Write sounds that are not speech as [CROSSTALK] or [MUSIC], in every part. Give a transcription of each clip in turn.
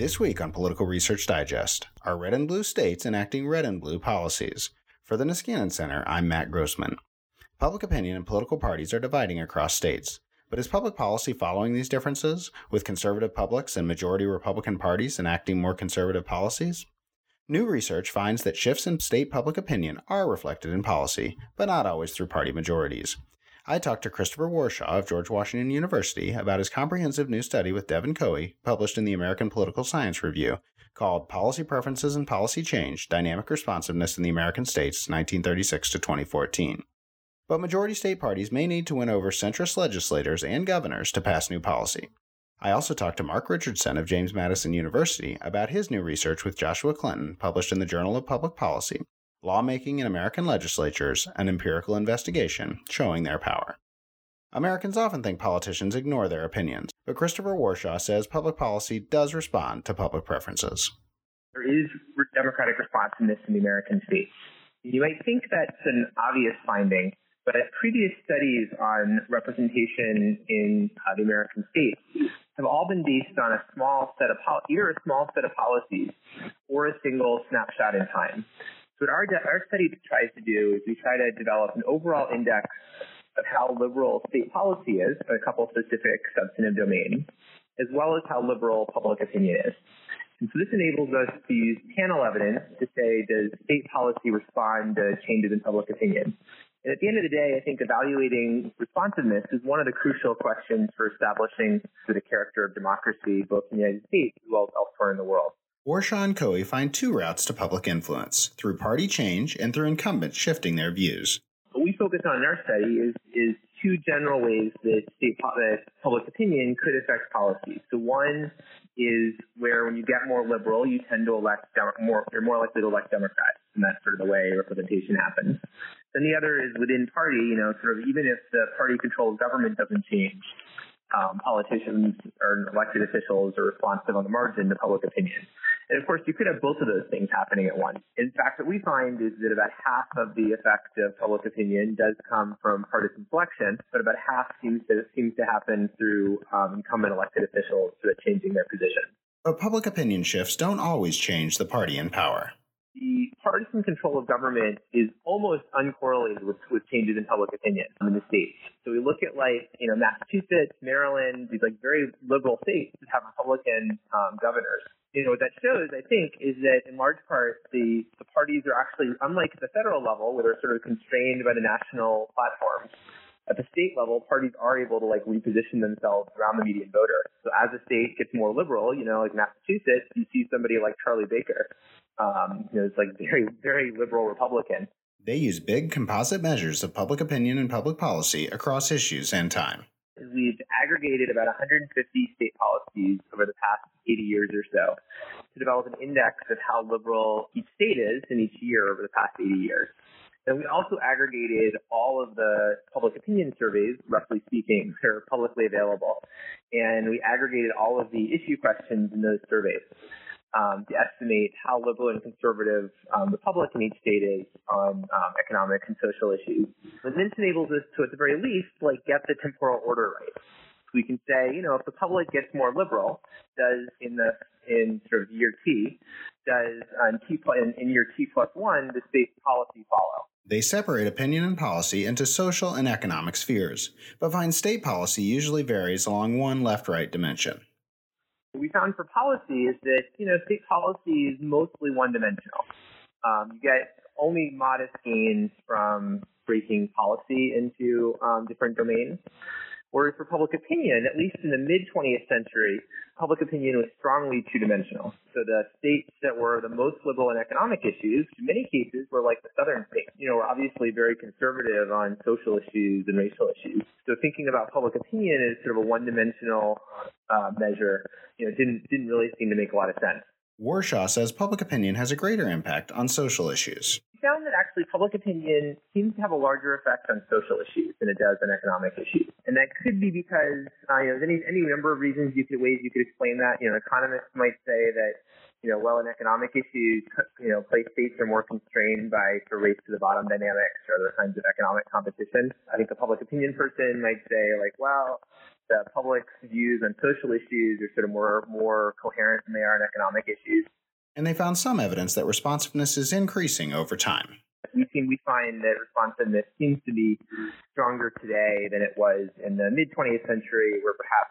This week on Political Research Digest, are red and blue states enacting red and blue policies? For the Niskanen Center, I'm Matt Grossman. Public opinion and political parties are dividing across states. But is public policy following these differences, with conservative publics and majority Republican parties enacting more conservative policies? New research finds that shifts in state public opinion are reflected in policy, but not always through party majorities. I talked to Christopher Warshaw of George Washington University about his comprehensive new study with Devin Caughey, published in the American Political Science Review, called Policy Preferences and Policy Change Dynamic Responsiveness in the American States, 1936 to 2014. But majority state parties may need to win over centrist legislators and governors to pass new policy. I also talked to Mark Richardson of James Madison University about his new research with Joshua Clinton, published in the Journal of Public Policy, Lawmaking in American Legislatures, an empirical investigation showing their power. Americans often think politicians ignore their opinions, but Christopher Warshaw says public policy does respond to public preferences. There is democratic responsiveness in the American states. You might think that's an obvious finding, but previous studies on representation in uh, the American states have all been based on a small set of either a small set of policies or a single snapshot in time. So what our, our study tries to do is we try to develop an overall index of how liberal state policy is in a couple specific substantive domains, as well as how liberal public opinion is. And so this enables us to use panel evidence to say, does state policy respond to changes in public opinion? And at the end of the day, I think evaluating responsiveness is one of the crucial questions for establishing the character of democracy, both in the United States as well as elsewhere in the world. Warshaw and Caughey find two routes to public influence through party change and through incumbents shifting their views. What we focus on in our study is, is two general ways that state that public opinion could affect policy. So one is where when you get more liberal, you tend to elect more, you're more likely to elect Democrats, and that's sort of the way representation happens. Then the other is within party, you know, sort of even if the party controlled government doesn't change, um, politicians or elected officials are responsive on the margin to public opinion. And of course, you could have both of those things happening at once. In fact, what we find is that about half of the effect of public opinion does come from partisan selection, but about half seems to seems to happen through um, incumbent elected officials sort of changing their position. But public opinion shifts don't always change the party in power the partisan control of government is almost uncorrelated with, with changes in public opinion in the states. So we look at like, you know, Massachusetts, Maryland, these like very liberal states that have Republican um, governors. You know, what that shows, I think, is that in large part the, the parties are actually, unlike the federal level where they're sort of constrained by the national platforms, at the state level, parties are able to like reposition themselves around the median voter. So as a state gets more liberal, you know, like Massachusetts, you see somebody like Charlie Baker, um, you know, it's like very, very liberal Republican. They use big composite measures of public opinion and public policy across issues and time. We've aggregated about 150 state policies over the past 80 years or so to develop an index of how liberal each state is in each year over the past 80 years. And we also aggregated all of the public opinion surveys, roughly speaking, [LAUGHS] that are publicly available. And we aggregated all of the issue questions in those surveys um, to estimate how liberal and conservative um, the public in each state is on um, economic and social issues. And this enables us to, at the very least, like get the temporal order right. We can say, you know, if the public gets more liberal, does in the in sort of year T, does on T in, in year T plus one, the state policy follow? They separate opinion and policy into social and economic spheres, but find state policy usually varies along one left right dimension. What we found for policy is that, you know, state policy is mostly one dimensional. Um, you get only modest gains from breaking policy into um, different domains. Whereas for public opinion, at least in the mid 20th century, public opinion was strongly two dimensional. So the states that were the most liberal in economic issues, in many cases, were like the southern states. You know, were obviously very conservative on social issues and racial issues. So thinking about public opinion as sort of a one dimensional uh, measure, you know, didn't, didn't really seem to make a lot of sense. Warshaw says public opinion has a greater impact on social issues. We found that actually public opinion seems to have a larger effect on social issues than it does on economic issues. And that could be because, uh, you know, there's any, any number of reasons you could, ways you could explain that. You know, economists might say that, you know, well, in economic issues, you know, place states are more constrained by the race to the bottom dynamics or other kinds of economic competition. I think a public opinion person might say like, well, the uh, public's views on social issues are sort of more more coherent than they are on economic issues. And they found some evidence that responsiveness is increasing over time. We seem we find that responsiveness seems to be stronger today than it was in the mid 20th century, where perhaps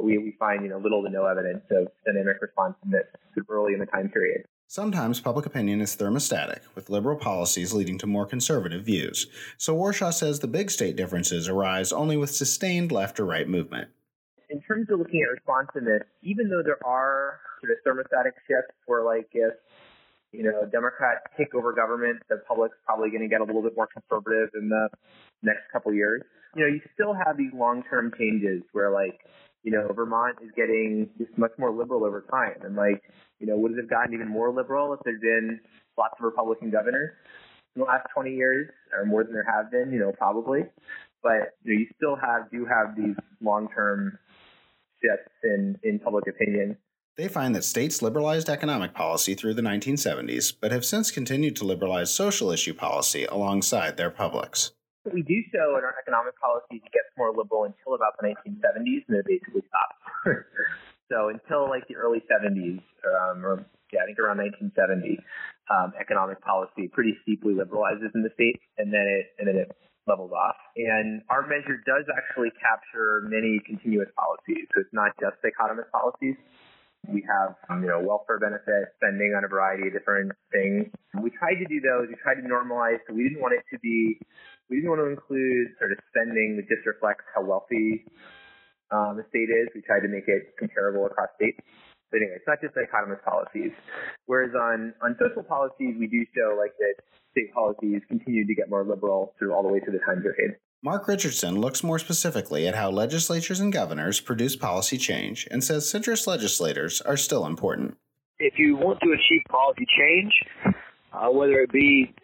we, we find you know little to no evidence of dynamic responsiveness early in the time period. Sometimes public opinion is thermostatic, with liberal policies leading to more conservative views. So Warshaw says the big state differences arise only with sustained left or right movement. In terms of looking at responsiveness, even though there are sort of thermostatic shifts where like if you know Democrats take over government, the public's probably going to get a little bit more conservative in the next couple years. You know, you still have these long-term changes where like you know, Vermont is getting just much more liberal over time. And like, you know, would it have gotten even more liberal if there'd been lots of Republican governors in the last 20 years or more than there have been, you know, probably. But you, know, you still have, do have these long-term shifts in, in public opinion. They find that states liberalized economic policy through the 1970s, but have since continued to liberalize social issue policy alongside their publics we do show in our economic policies it gets more liberal until about the 1970s, and it basically stops. [LAUGHS] so until like the early 70s, um, or yeah, I think around 1970, um, economic policy pretty steeply liberalizes in the states, and then it and then it levels off. And our measure does actually capture many continuous policies, so it's not just dichotomous policies. We have, you know, welfare benefits, spending on a variety of different things. We tried to do those. We tried to normalize, so we didn't want it to be we didn't want to include sort of spending that just reflects how wealthy um, the state is. We tried to make it comparable across states. But anyway, it's not just dichotomous policies. Whereas on, on social policies, we do show like that state policies continue to get more liberal through all the way through the time period. Mark Richardson looks more specifically at how legislatures and governors produce policy change and says centrist legislators are still important. If you want to achieve policy change, uh, whether it be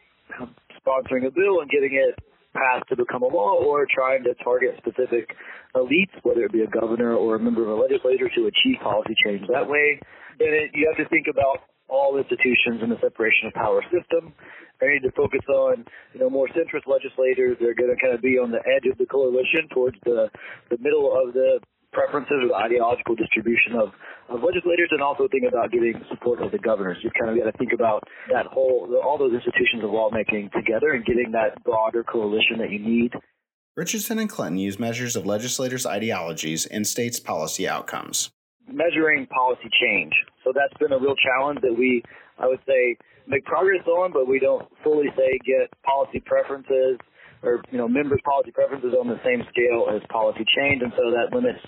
sponsoring a bill and getting it passed to become a law or trying to target specific elites, whether it be a governor or a member of a legislature, to achieve policy change that way. Then it, you have to think about all institutions in the separation of power system. They need to focus on, you know, more centrist legislators. They're going to kind of be on the edge of the coalition towards the the middle of the preferences or the ideological distribution of, of legislators and also think about getting support of the governors. You've kind of got to think about that whole, all those institutions of lawmaking together and getting that broader coalition that you need. Richardson and Clinton use measures of legislators' ideologies and states' policy outcomes. Measuring policy change. So that's been a real challenge that we, I would say, make progress on, but we don't fully say get policy preferences or you know members' policy preferences on the same scale as policy change, and so that limits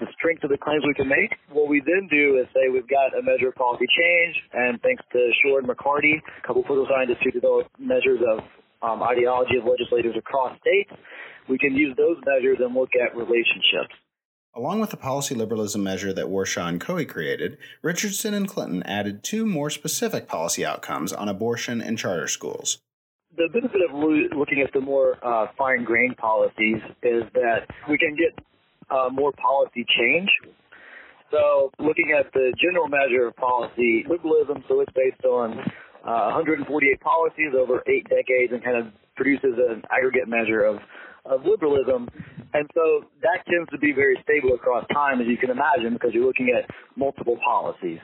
the strength of the claims we can make. What we then do is say we've got a measure of policy change, and thanks to Shor and McCarty, a couple of political scientists who developed measures of um, ideology of legislators across states, we can use those measures and look at relationships. Along with the policy liberalism measure that Warshaw and Caughey created, Richardson and Clinton added two more specific policy outcomes on abortion and charter schools the benefit of looking at the more uh, fine grained policies is that we can get uh, more policy change. So, looking at the general measure of policy liberalism, so it's based on uh, 148 policies over eight decades and kind of produces an aggregate measure of, of liberalism. And so that tends to be very stable across time, as you can imagine, because you're looking at multiple policies.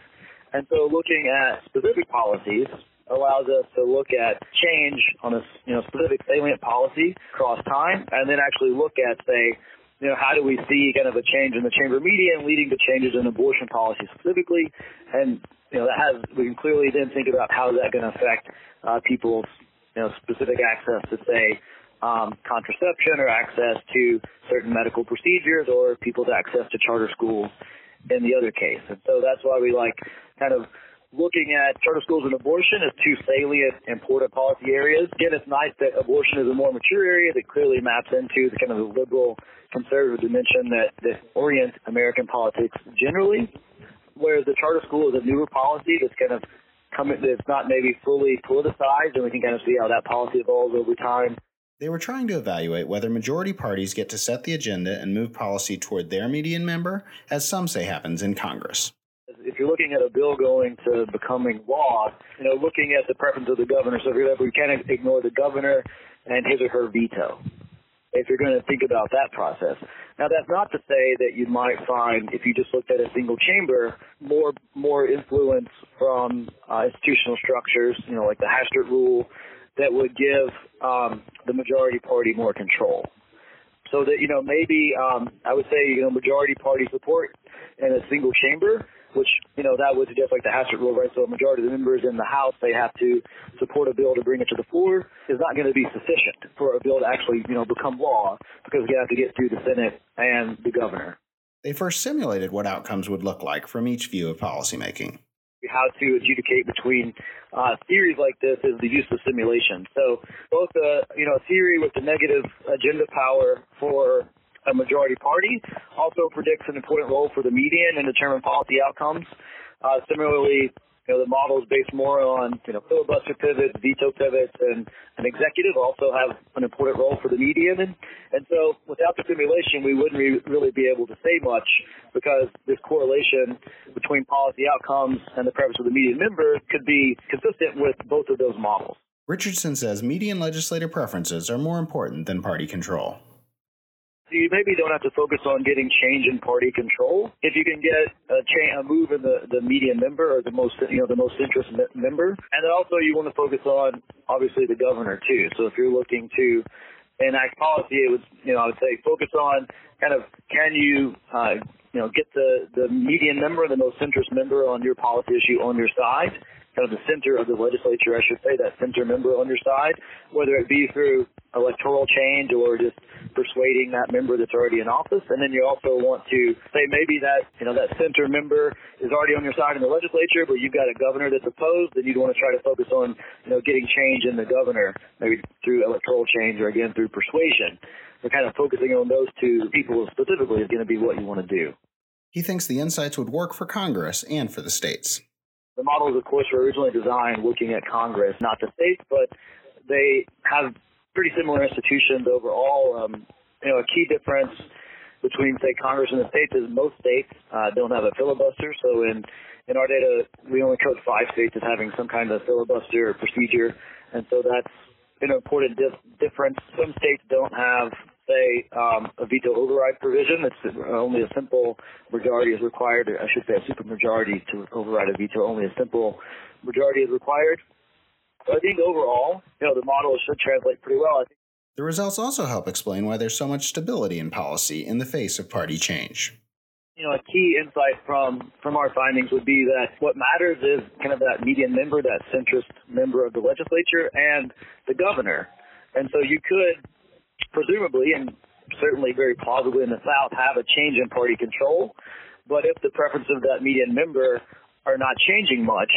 And so looking at specific policies, allows us to look at change on a you know specific salient policy across time, and then actually look at say, you know, how do we see kind of a change in the chamber median leading to changes in abortion policy specifically, and you know that has we can clearly then think about how is that going to affect uh, people's you know specific access to say um, contraception or access to certain medical procedures or people's access to charter schools in the other case. And so that's why we like kind of looking at charter schools and abortion as two salient, important policy areas. Again, it's nice that abortion is a more mature area that clearly maps into the kind of the liberal conservative dimension that, that orients American politics generally, whereas the charter school is a newer policy that's kind of coming, that's not maybe fully politicized, and we can kind of see how that policy evolves over time. They were trying to evaluate whether majority parties get to set the agenda and move policy toward their median member, as some say happens in Congress if you're looking at a bill going to becoming law, you know, looking at the preference of the governor. So we can't ignore the governor and his or her veto. if you're going to think about that process. Now, that's not to say that you might find, if you just looked at a single chamber, more more influence from uh, institutional structures, you know, like the Hastert rule, that would give um, the majority party more control. So that you know, maybe um, I would say you know, majority party support in a single chamber which, you know, that would just like the Hastert rule, right? So a majority of the members in the House, they have to support a bill to bring it to the floor is not going to be sufficient for a bill to actually, you know, become law because we have to get through the Senate and the governor. They first simulated what outcomes would look like from each view of policymaking. How to adjudicate between uh, theories like this is the use of simulation. So both a you know a theory with the negative agenda power for a majority party. Also predicts an important role for the median in determining policy outcomes. Uh, similarly, you know, the model is based more on, you know, filibuster pivots, veto pivots, and an executive also have an important role for the median. And, and so without the simulation, we wouldn't re- really be able to say much because this correlation between policy outcomes and the preference of the median member could be consistent with both of those models. Richardson says median legislative preferences are more important than party control you maybe don't have to focus on getting change in party control. If you can get a, change, a move in the, the median member or the most, you know, the most interest member, and then also you want to focus on obviously the governor too. So if you're looking to enact policy, it would, you know, I would say focus on kind of can you, uh, you know, get the the median member, the most interest member on your policy issue on your side kind of the center of the legislature, I should say, that center member on your side, whether it be through electoral change or just persuading that member that's already in office. And then you also want to say maybe that, you know, that center member is already on your side in the legislature, but you've got a governor that's opposed, then you'd want to try to focus on, you know, getting change in the governor, maybe through electoral change or again through persuasion. So kind of focusing on those two people specifically is going to be what you want to do. He thinks the insights would work for Congress and for the states. Models, of course, were originally designed looking at Congress, not the states, but they have pretty similar institutions overall. Um, you know, a key difference between, say, Congress and the states is most states uh, don't have a filibuster. So in in our data, we only code five states as having some kind of filibuster or procedure, and so that's an important dif- difference. Some states don't have say um, a veto override provision. It's only a simple majority is required. I should say a supermajority to override a veto. Only a simple majority is required. So I think overall, you know, the model should translate pretty well. The results also help explain why there's so much stability in policy in the face of party change. You know, a key insight from from our findings would be that what matters is kind of that median member, that centrist member of the legislature, and the governor. And so you could presumably and certainly very plausibly in the South have a change in party control. But if the preferences of that median member are not changing much,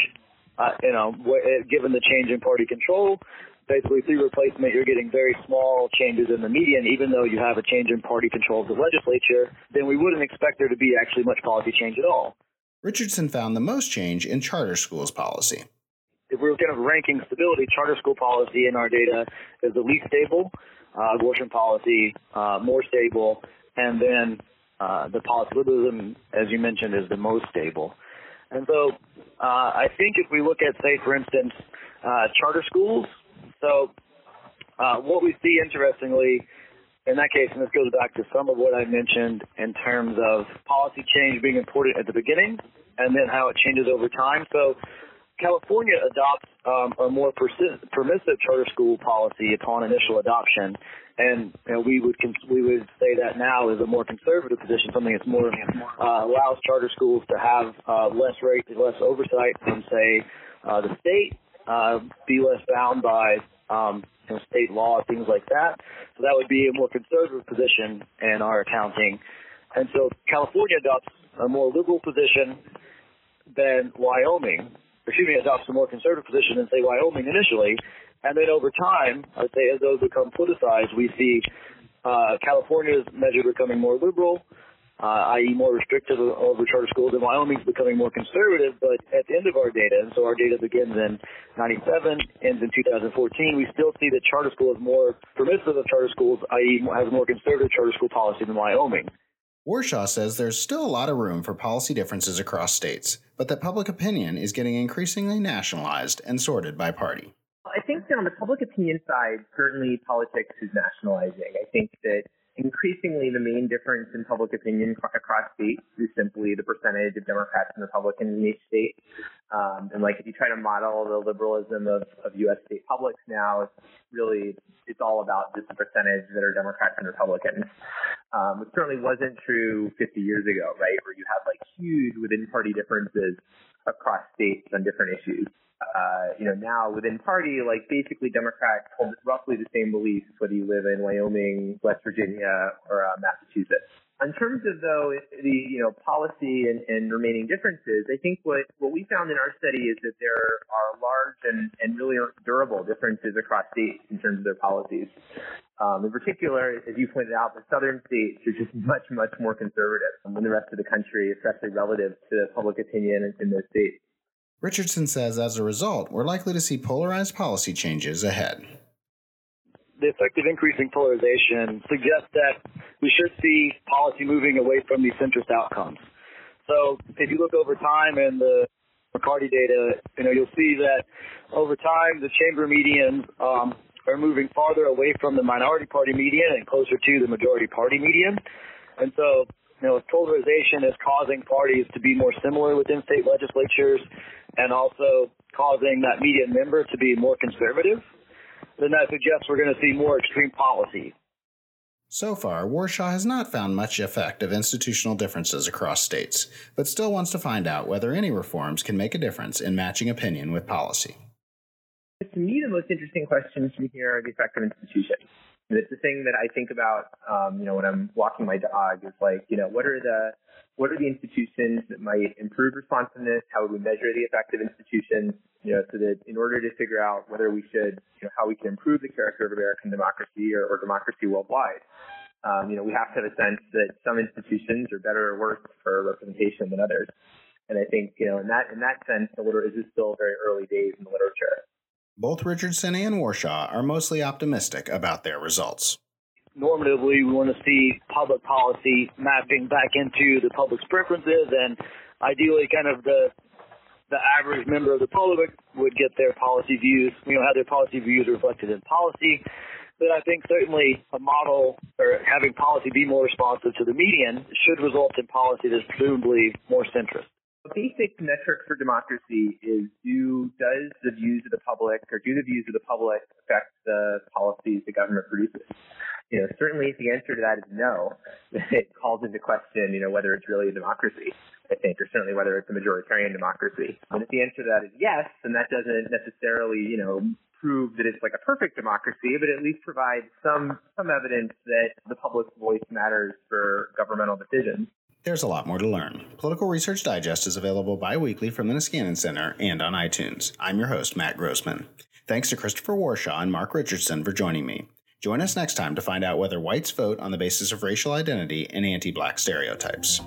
uh, you know, eh, given the change in party control, basically through replacement, you're getting very small changes in the median, even though you have a change in party control of the legislature, then we wouldn't expect there to be actually much policy change at all. Richardson found the most change in charter schools policy. If we are kind of ranking stability, charter school policy in our data is the least stable uh, abortion policy uh, more stable, and then uh, the liberalism, as you mentioned, is the most stable. And so uh, I think if we look at, say, for instance, uh, charter schools, so uh, what we see interestingly in that case, and this goes back to some of what I mentioned in terms of policy change being important at the beginning and then how it changes over time. So California adopts um, a more permissive charter school policy upon initial adoption, and you know, we would we would say that now is a more conservative position, something that's more uh, allows charter schools to have uh, less rate, less oversight from say uh, the state, uh, be less bound by um, you know, state law, things like that. So that would be a more conservative position in our accounting, and so California adopts a more liberal position than Wyoming me, adopts a more conservative position than, say, Wyoming initially. And then over time, I would say as those become politicized, we see uh, California's measure becoming more liberal, uh, i.e. more restrictive over charter schools, and Wyoming's becoming more conservative. But at the end of our data, and so our data begins in 97, ends in 2014, we still see that charter school is more permissive of charter schools, i.e. has more conservative charter school policy than Wyoming. Warshaw says there's still a lot of room for policy differences across states, but that public opinion is getting increasingly nationalized and sorted by party. I think say on the public opinion side, certainly politics is nationalizing. I think that increasingly the main difference in public opinion across states is simply the percentage of Democrats and Republicans in each state. Um, and like if you try to model the liberalism of, of U.S. state publics now, it's really it's all about just the percentage that are Democrats and Republicans. Um, it certainly wasn't true 50 years ago, right, where you had like huge within party differences across states on different issues uh, you know, now within party, like basically Democrats hold roughly the same beliefs whether you live in Wyoming, West Virginia, or uh, Massachusetts. In terms of though the you know policy and, and remaining differences, I think what, what we found in our study is that there are large and, and really durable differences across states in terms of their policies. Um, in particular, as you pointed out, the southern states are just much much more conservative than the rest of the country, especially relative to public opinion in, in those states. Richardson says as a result, we're likely to see polarized policy changes ahead. The effect of increasing polarization suggests that we should see policy moving away from these centrist outcomes. So if you look over time in the McCarty data, you know, you'll see that over time the chamber medians um, are moving farther away from the minority party median and closer to the majority party median. And so, you know, polarization is causing parties to be more similar within state legislatures and also causing that median member to be more conservative, then that suggests we're going to see more extreme policy. So far, Warshaw has not found much effect of institutional differences across states, but still wants to find out whether any reforms can make a difference in matching opinion with policy. To me, the most interesting questions from here are the effect of institutions. And it's the thing that I think about, um, you know, when I'm walking my dog is like, you know, what are the what are the institutions that might improve responsiveness? How would we measure the effect of institutions? You know, so that in order to figure out whether we should, you know, how we can improve the character of American democracy or, or democracy worldwide, um, you know, we have to have a sense that some institutions are better or worse for representation than others. And I think, you know, in that in that sense, the literature is still very early days in the literature. Both Richardson and Warshaw are mostly optimistic about their results. Normatively, we want to see public policy mapping back into the public's preferences, and ideally, kind of the the average member of the public would get their policy views, you know, have their policy views reflected in policy. But I think certainly a model or having policy be more responsive to the median should result in policy that's presumably more centrist. A basic metric for democracy is do does the views of the public or do the views of the public affect the policies the government produces? You know, certainly if the answer to that is no, [LAUGHS] it calls into question, you know, whether it's really a democracy, I think, or certainly whether it's a majoritarian democracy. And if the answer to that is yes, then that doesn't necessarily, you know, prove that it's like a perfect democracy, but at least provide some some evidence that the public's voice matters for governmental decisions. There's a lot more to learn. Political Research Digest is available bi weekly from the Niskanen Center and on iTunes. I'm your host, Matt Grossman. Thanks to Christopher Warshaw and Mark Richardson for joining me. Join us next time to find out whether whites vote on the basis of racial identity and anti black stereotypes.